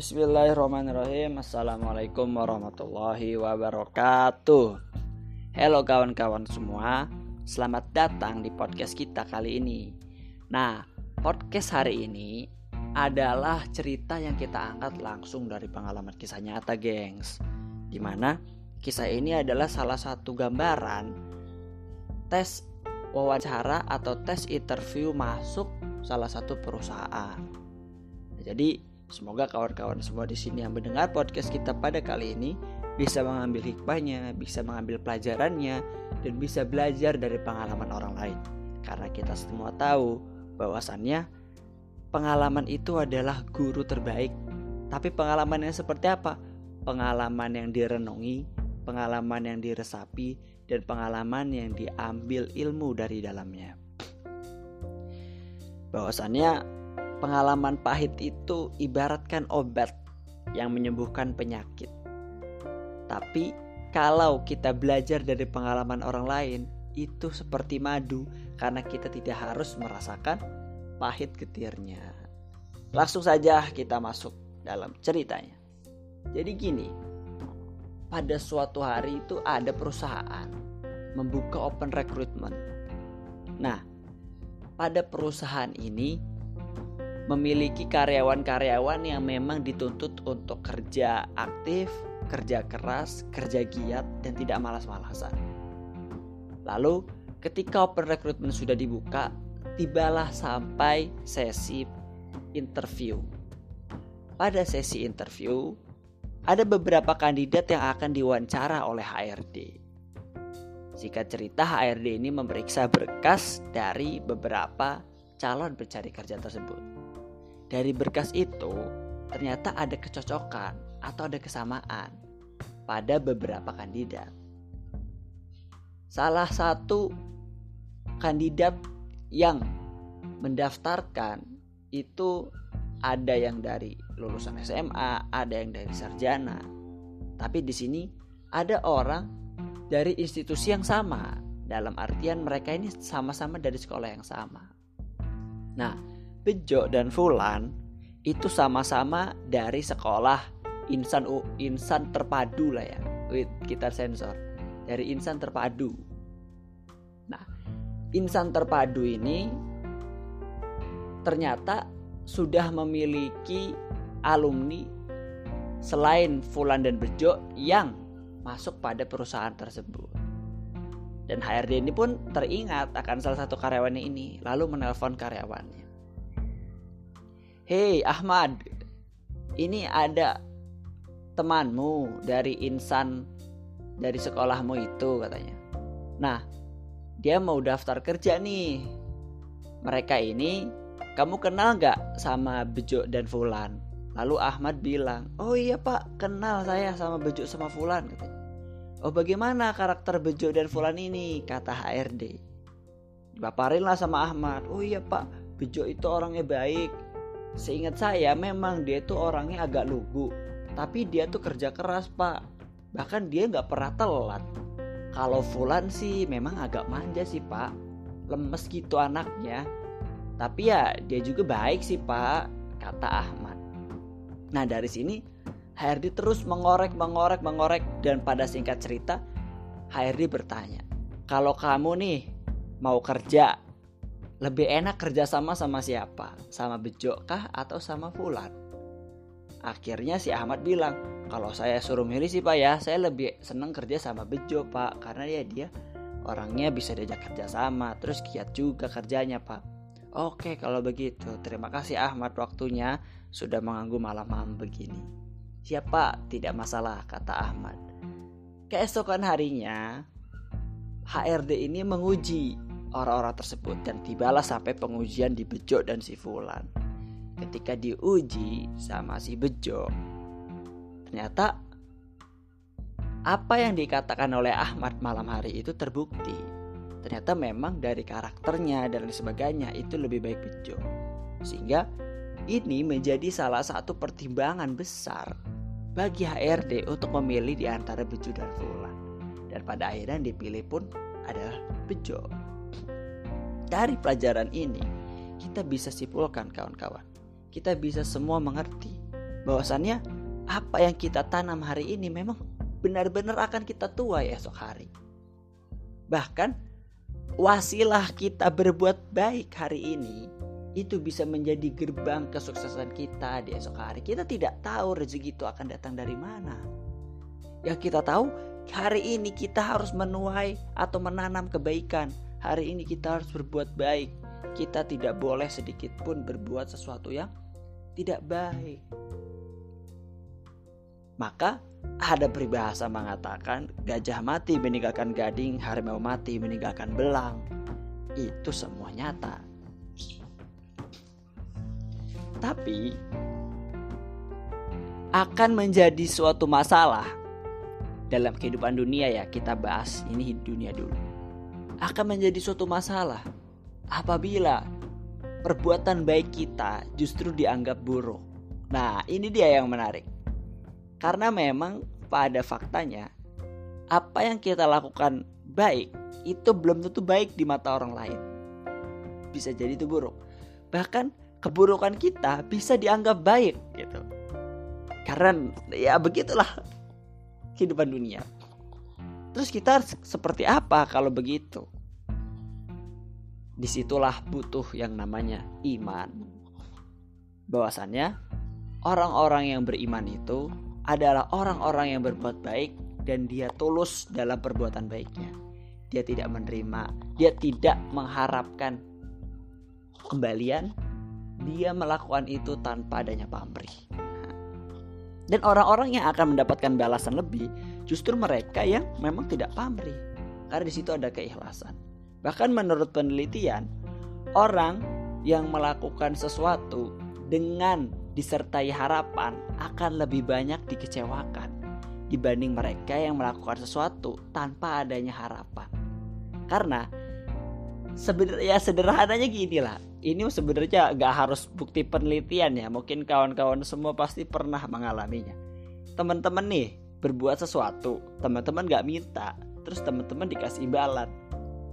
Bismillahirrahmanirrahim. Assalamualaikum warahmatullahi wabarakatuh. Halo kawan-kawan semua Selamat datang di podcast kita kali ini. Nah, podcast hari ini adalah cerita yang kita angkat langsung dari pengalaman kisah nyata gengs. Di mana kisah ini adalah salah satu gambaran Tes wawancara atau tes interview masuk salah satu perusahaan. Jadi Semoga kawan-kawan semua di sini yang mendengar podcast kita pada kali ini bisa mengambil hikmahnya, bisa mengambil pelajarannya, dan bisa belajar dari pengalaman orang lain. Karena kita semua tahu bahwasannya pengalaman itu adalah guru terbaik. Tapi pengalaman yang seperti apa? Pengalaman yang direnungi, pengalaman yang diresapi, dan pengalaman yang diambil ilmu dari dalamnya. Bahwasannya Pengalaman pahit itu ibaratkan obat yang menyembuhkan penyakit. Tapi kalau kita belajar dari pengalaman orang lain, itu seperti madu karena kita tidak harus merasakan pahit getirnya. Langsung saja kita masuk dalam ceritanya. Jadi gini, pada suatu hari itu ada perusahaan membuka open recruitment. Nah, pada perusahaan ini memiliki karyawan-karyawan yang memang dituntut untuk kerja aktif, kerja keras, kerja giat, dan tidak malas-malasan. Lalu, ketika open recruitment sudah dibuka, tibalah sampai sesi interview. Pada sesi interview, ada beberapa kandidat yang akan diwawancara oleh HRD. Jika cerita HRD ini memeriksa berkas dari beberapa calon pencari kerja tersebut. Dari berkas itu, ternyata ada kecocokan atau ada kesamaan pada beberapa kandidat. Salah satu kandidat yang mendaftarkan itu ada yang dari lulusan SMA, ada yang dari sarjana. Tapi di sini ada orang dari institusi yang sama. Dalam artian mereka ini sama-sama dari sekolah yang sama. Nah, Bejo dan Fulan itu sama-sama dari sekolah insan insan terpadu lah ya. Wait, kita sensor. Dari insan terpadu. Nah, insan terpadu ini ternyata sudah memiliki alumni selain Fulan dan Bejo yang masuk pada perusahaan tersebut. Dan HRD ini pun teringat akan salah satu karyawannya ini, lalu menelpon karyawannya. Hei Ahmad, ini ada temanmu dari insan dari sekolahmu itu katanya. Nah, dia mau daftar kerja nih. Mereka ini kamu kenal gak sama Bejo dan Fulan? Lalu Ahmad bilang, oh iya pak kenal saya sama Bejo sama Fulan katanya. Oh bagaimana karakter Bejo dan Fulan ini? Kata HRD. Dipaparin lah sama Ahmad. Oh iya pak, Bejo itu orangnya baik Seingat saya memang dia itu orangnya agak lugu, tapi dia tuh kerja keras pak. Bahkan dia nggak pernah telat. Kalau Fulan sih memang agak manja sih pak, lemes gitu anaknya. Tapi ya dia juga baik sih pak, kata Ahmad. Nah dari sini HRD terus mengorek, mengorek, mengorek dan pada singkat cerita HRD bertanya, kalau kamu nih mau kerja lebih enak kerja sama siapa? Sama Bejo kah atau sama Fulan? Akhirnya si Ahmad bilang, kalau saya suruh milih sih pak ya, saya lebih seneng kerja sama Bejo pak, karena ya dia orangnya bisa diajak kerja sama, terus kiat juga kerjanya pak. Oke kalau begitu, terima kasih Ahmad waktunya sudah mengganggu malam-malam begini. Siapa? Tidak masalah, kata Ahmad. Keesokan harinya, HRD ini menguji orang-orang tersebut dan tibalah sampai pengujian di Bejo dan si Fulan. Ketika diuji sama si Bejo, ternyata apa yang dikatakan oleh Ahmad malam hari itu terbukti. Ternyata memang dari karakternya dan sebagainya itu lebih baik Bejo. Sehingga ini menjadi salah satu pertimbangan besar bagi HRD untuk memilih di antara Bejo dan Fulan. Dan pada akhirnya dipilih pun adalah Bejo. Dari pelajaran ini, kita bisa simpulkan kawan-kawan. Kita bisa semua mengerti bahwasannya apa yang kita tanam hari ini memang benar-benar akan kita tuai esok hari. Bahkan wasilah kita berbuat baik hari ini itu bisa menjadi gerbang kesuksesan kita di esok hari. Kita tidak tahu rezeki itu akan datang dari mana. Yang kita tahu hari ini kita harus menuai atau menanam kebaikan. Hari ini kita harus berbuat baik. Kita tidak boleh sedikit pun berbuat sesuatu yang tidak baik. Maka ada peribahasa mengatakan gajah mati meninggalkan gading, harimau mati meninggalkan belang. Itu semua nyata. Tapi akan menjadi suatu masalah dalam kehidupan dunia ya kita bahas ini dunia dulu. Akan menjadi suatu masalah apabila perbuatan baik kita justru dianggap buruk. Nah, ini dia yang menarik karena memang pada faktanya apa yang kita lakukan baik itu belum tentu baik di mata orang lain. Bisa jadi itu buruk. Bahkan keburukan kita bisa dianggap baik gitu. Karena ya begitulah kehidupan dunia. Terus kita seperti apa kalau begitu? Di situlah butuh yang namanya iman. Bahwasannya orang-orang yang beriman itu adalah orang-orang yang berbuat baik dan dia tulus dalam perbuatan baiknya. Dia tidak menerima, dia tidak mengharapkan kembalian, dia melakukan itu tanpa adanya pamrih. Dan orang-orang yang akan mendapatkan balasan lebih justru mereka yang memang tidak pamrih. Karena di situ ada keikhlasan. Bahkan menurut penelitian, orang yang melakukan sesuatu dengan disertai harapan akan lebih banyak dikecewakan dibanding mereka yang melakukan sesuatu tanpa adanya harapan. Karena sebenarnya sederhananya gini lah. Ini sebenarnya gak harus bukti penelitian ya. Mungkin kawan-kawan semua pasti pernah mengalaminya. Teman-teman nih berbuat sesuatu, teman-teman gak minta, terus teman-teman dikasih imbalan.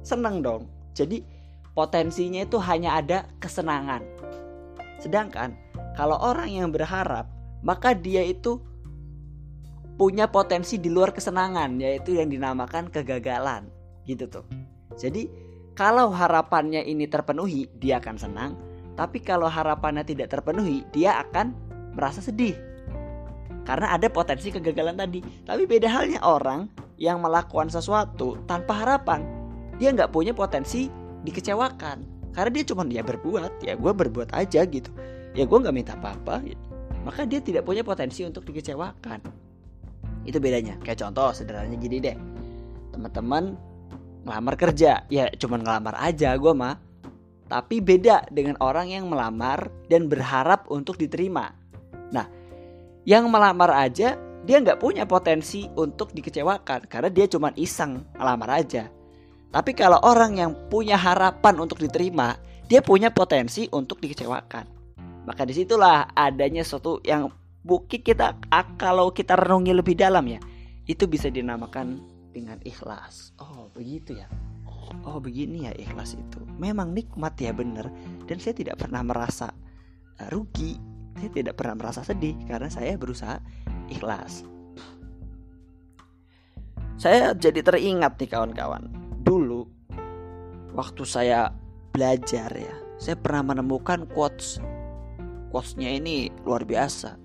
Seneng dong. Jadi potensinya itu hanya ada kesenangan. Sedangkan kalau orang yang berharap, maka dia itu punya potensi di luar kesenangan, yaitu yang dinamakan kegagalan. Gitu tuh. Jadi, kalau harapannya ini terpenuhi, dia akan senang. Tapi kalau harapannya tidak terpenuhi, dia akan merasa sedih. Karena ada potensi kegagalan tadi. Tapi beda halnya orang yang melakukan sesuatu tanpa harapan. Dia nggak punya potensi dikecewakan. Karena dia cuma dia berbuat, ya gue berbuat aja gitu ya gue nggak minta apa-apa gitu. maka dia tidak punya potensi untuk dikecewakan itu bedanya kayak contoh sederhananya gini deh teman-teman ngelamar kerja ya cuman ngelamar aja gue mah tapi beda dengan orang yang melamar dan berharap untuk diterima nah yang melamar aja dia nggak punya potensi untuk dikecewakan karena dia cuma iseng ngelamar aja tapi kalau orang yang punya harapan untuk diterima dia punya potensi untuk dikecewakan maka di situlah adanya suatu yang bukit kita kalau kita renungi lebih dalam ya itu bisa dinamakan dengan ikhlas. Oh begitu ya. Oh begini ya ikhlas itu. Memang nikmat ya bener dan saya tidak pernah merasa uh, rugi. Saya tidak pernah merasa sedih karena saya berusaha ikhlas. Saya jadi teringat nih kawan-kawan. Dulu waktu saya belajar ya, saya pernah menemukan quotes quotesnya ini luar biasa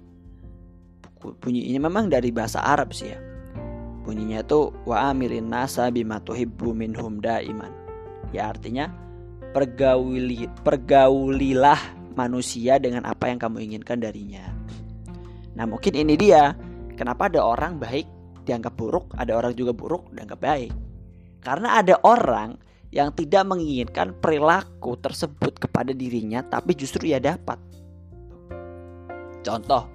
bunyinya memang dari bahasa Arab sih ya bunyinya tuh wa amirin nasa bima minhum daiman ya artinya pergauli pergaulilah manusia dengan apa yang kamu inginkan darinya. Nah mungkin ini dia. Kenapa ada orang baik dianggap buruk ada orang juga buruk dianggap baik? Karena ada orang yang tidak menginginkan perilaku tersebut kepada dirinya tapi justru ia dapat. Contoh,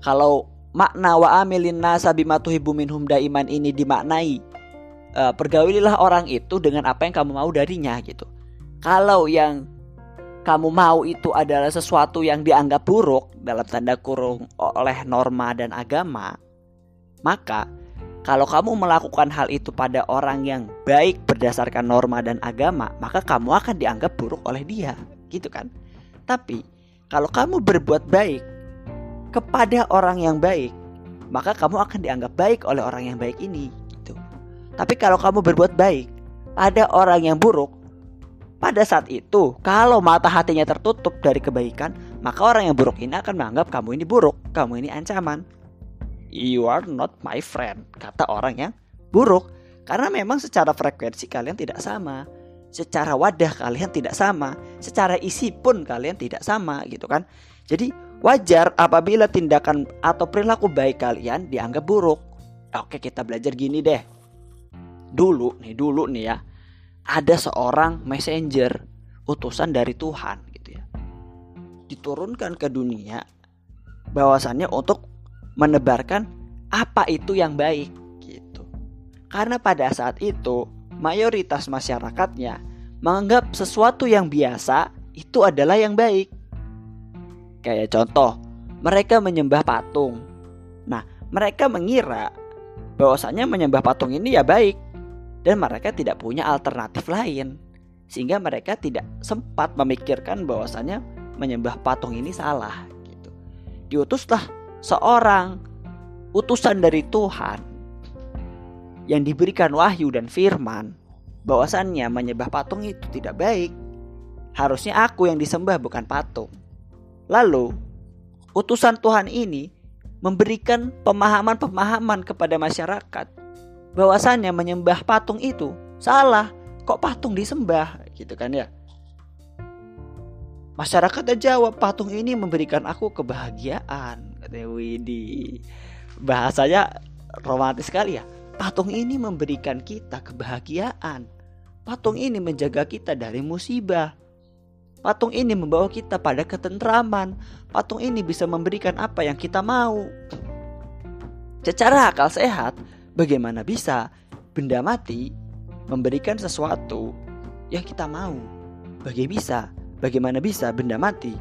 kalau makna wa amilin nasa bima tuhibbu minhum daiman ini dimaknai uh, pergaulilah orang itu dengan apa yang kamu mau darinya gitu. Kalau yang kamu mau itu adalah sesuatu yang dianggap buruk dalam tanda kurung oleh norma dan agama, maka kalau kamu melakukan hal itu pada orang yang baik berdasarkan norma dan agama, maka kamu akan dianggap buruk oleh dia, gitu kan? Tapi kalau kamu berbuat baik kepada orang yang baik, maka kamu akan dianggap baik oleh orang yang baik ini gitu. Tapi kalau kamu berbuat baik pada orang yang buruk, pada saat itu kalau mata hatinya tertutup dari kebaikan, maka orang yang buruk ini akan menganggap kamu ini buruk, kamu ini ancaman. You are not my friend, kata orang yang buruk. Karena memang secara frekuensi kalian tidak sama secara wadah kalian tidak sama, secara isi pun kalian tidak sama gitu kan. Jadi wajar apabila tindakan atau perilaku baik kalian dianggap buruk. Oke, kita belajar gini deh. Dulu nih, dulu nih ya. Ada seorang messenger utusan dari Tuhan gitu ya. Diturunkan ke dunia bahwasannya untuk menebarkan apa itu yang baik gitu. Karena pada saat itu mayoritas masyarakatnya menganggap sesuatu yang biasa itu adalah yang baik. Kayak contoh, mereka menyembah patung. Nah, mereka mengira bahwasanya menyembah patung ini ya baik dan mereka tidak punya alternatif lain. Sehingga mereka tidak sempat memikirkan bahwasanya menyembah patung ini salah gitu. Diutuslah seorang utusan dari Tuhan yang diberikan wahyu dan firman bahwasannya menyembah patung itu tidak baik. Harusnya aku yang disembah bukan patung. Lalu utusan Tuhan ini memberikan pemahaman-pemahaman kepada masyarakat bahwasannya menyembah patung itu salah. Kok patung disembah gitu kan ya? Masyarakat jawab patung ini memberikan aku kebahagiaan. Katanya Widi. Bahasanya romantis sekali ya Patung ini memberikan kita kebahagiaan. Patung ini menjaga kita dari musibah. Patung ini membawa kita pada ketentraman. Patung ini bisa memberikan apa yang kita mau. Secara akal sehat, bagaimana bisa benda mati memberikan sesuatu yang kita mau? Bagaimana bisa? Bagaimana bisa benda mati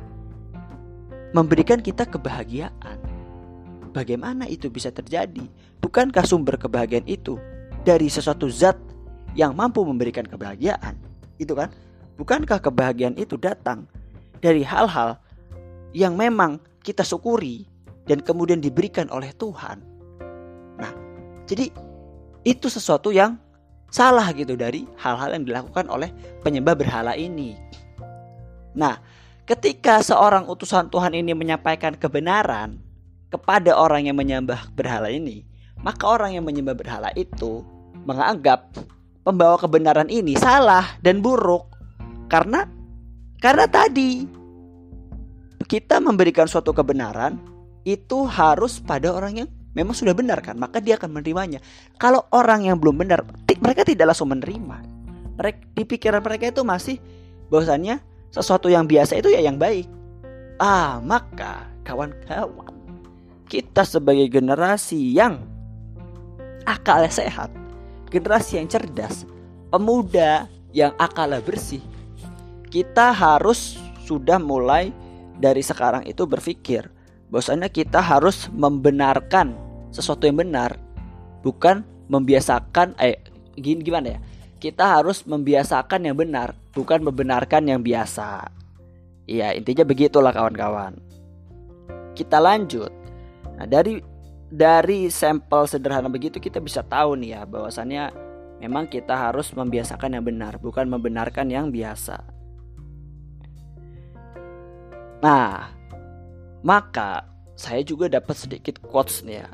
memberikan kita kebahagiaan? Bagaimana itu bisa terjadi? Bukankah sumber kebahagiaan itu dari sesuatu zat yang mampu memberikan kebahagiaan? Itu kan? Bukankah kebahagiaan itu datang dari hal-hal yang memang kita syukuri dan kemudian diberikan oleh Tuhan? Jadi itu sesuatu yang salah gitu dari hal-hal yang dilakukan oleh penyembah berhala ini. Nah, ketika seorang utusan Tuhan ini menyampaikan kebenaran, kepada orang yang menyembah berhala ini, maka orang yang menyembah berhala itu menganggap pembawa kebenaran ini salah dan buruk. Karena karena tadi kita memberikan suatu kebenaran itu harus pada orang yang memang sudah benar kan, maka dia akan menerimanya. Kalau orang yang belum benar, mereka tidak langsung menerima. Mereka di pikiran mereka itu masih bahwasannya sesuatu yang biasa itu ya yang baik. Ah, maka kawan-kawan kita sebagai generasi yang akalnya sehat, generasi yang cerdas, pemuda yang akalnya bersih, kita harus sudah mulai dari sekarang itu berpikir bahwasanya kita harus membenarkan sesuatu yang benar, bukan membiasakan eh gini gimana ya? Kita harus membiasakan yang benar, bukan membenarkan yang biasa. Iya, intinya begitulah kawan-kawan. Kita lanjut Nah, dari dari sampel sederhana begitu kita bisa tahu nih ya bahwasannya memang kita harus membiasakan yang benar, bukan membenarkan yang biasa. Nah, maka saya juga dapat sedikit quotes nih ya.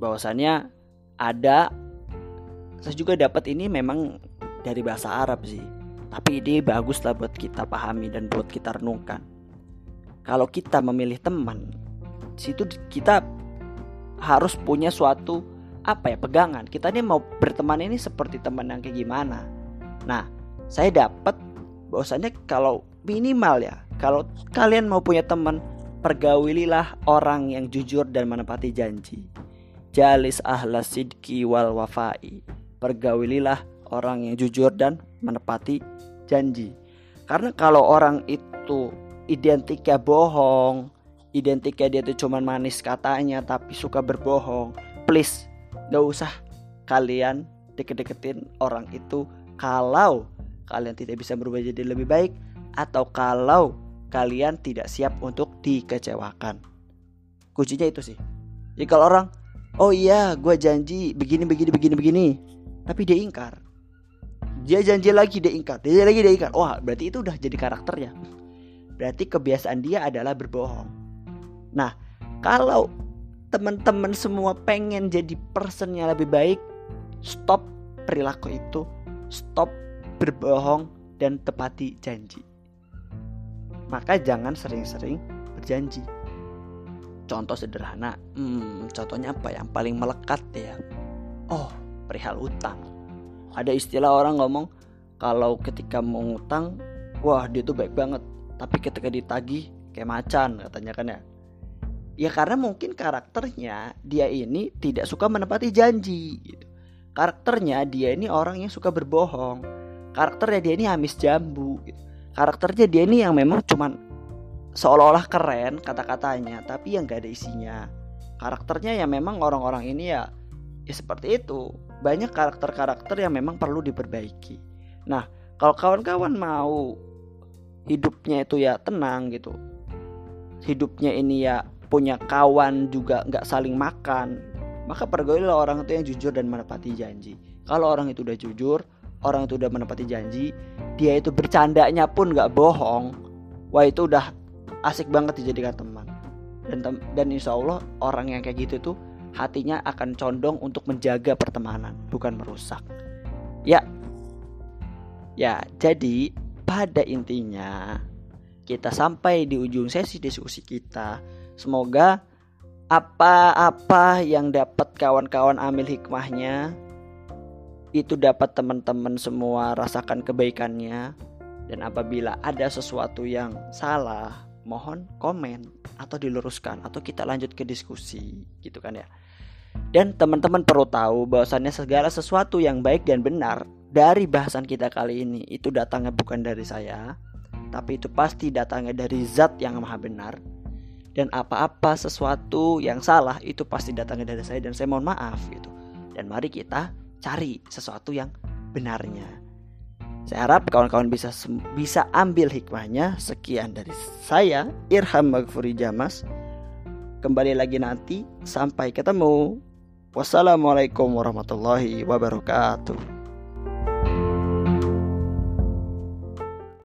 Bahwasannya ada saya juga dapat ini memang dari bahasa Arab sih. Tapi ini bagus lah buat kita pahami dan buat kita renungkan. Kalau kita memilih teman, situ kita harus punya suatu apa ya pegangan kita ini mau berteman ini seperti teman yang kayak gimana nah saya dapat bahwasanya kalau minimal ya kalau kalian mau punya teman pergaulilah orang yang jujur dan menepati janji jalis ahlas sidki wal wafai. Pergaulilah orang yang jujur dan menepati janji. Karena kalau orang itu identiknya bohong identiknya dia tuh cuman manis katanya tapi suka berbohong please gak usah kalian deket-deketin orang itu kalau kalian tidak bisa berubah jadi lebih baik atau kalau kalian tidak siap untuk dikecewakan. Kuncinya itu sih. Jadi kalau orang oh iya gue janji begini begini begini begini. Tapi dia ingkar. Dia janji lagi dia ingkar. Dia lagi dia ingkar. Wah berarti itu udah jadi karakternya berarti kebiasaan dia adalah berbohong. Nah kalau teman-teman semua pengen jadi person yang lebih baik stop perilaku itu. Stop berbohong dan tepati janji. Maka jangan sering-sering berjanji contoh sederhana hmm, contohnya apa yang paling melekat ya. Oh perihal utang ada istilah orang ngomong kalau ketika mau ngutang wah dia tuh baik banget. Tapi ketika ditagih kayak macan katanya kan ya. Ya karena mungkin karakternya dia ini tidak suka menepati janji gitu. karakternya dia ini orang yang suka berbohong. Karakternya dia ini amis jambu gitu. karakternya dia ini yang memang cuman seolah-olah keren kata-katanya tapi yang gak ada isinya. Karakternya ya memang orang-orang ini ya ya seperti itu. Banyak karakter-karakter yang memang perlu diperbaiki. Nah kalau kawan-kawan mau hidupnya itu ya tenang gitu hidupnya ini ya punya kawan juga nggak saling makan maka pergaulilah orang itu yang jujur dan menepati janji. Kalau orang itu udah jujur orang itu udah menepati janji dia itu bercandanya pun nggak bohong. Wah itu udah asik banget dijadikan teman. Dan tem dan insya Allah orang yang kayak gitu tuh hatinya akan condong untuk menjaga pertemanan bukan merusak. Ya. Ya jadi pada intinya kita sampai di ujung sesi diskusi kita. Semoga apa-apa yang dapat kawan-kawan ambil hikmahnya itu dapat teman-teman semua rasakan kebaikannya. Dan apabila ada sesuatu yang salah mohon komen atau diluruskan atau kita lanjut ke diskusi gitu kan ya. Dan teman-teman perlu tahu bahwasannya segala sesuatu yang baik dan benar dari bahasan kita kali ini itu datangnya bukan dari saya, tapi itu pasti datangnya dari zat yang maha benar. Dan apa-apa sesuatu yang salah itu pasti datangnya dari saya dan saya mohon maaf gitu. Dan mari kita cari sesuatu yang benarnya. Saya harap kawan-kawan bisa bisa ambil hikmahnya. Sekian dari saya Irham Magfuri Jamas. Kembali lagi nanti sampai ketemu. Wassalamualaikum warahmatullahi wabarakatuh.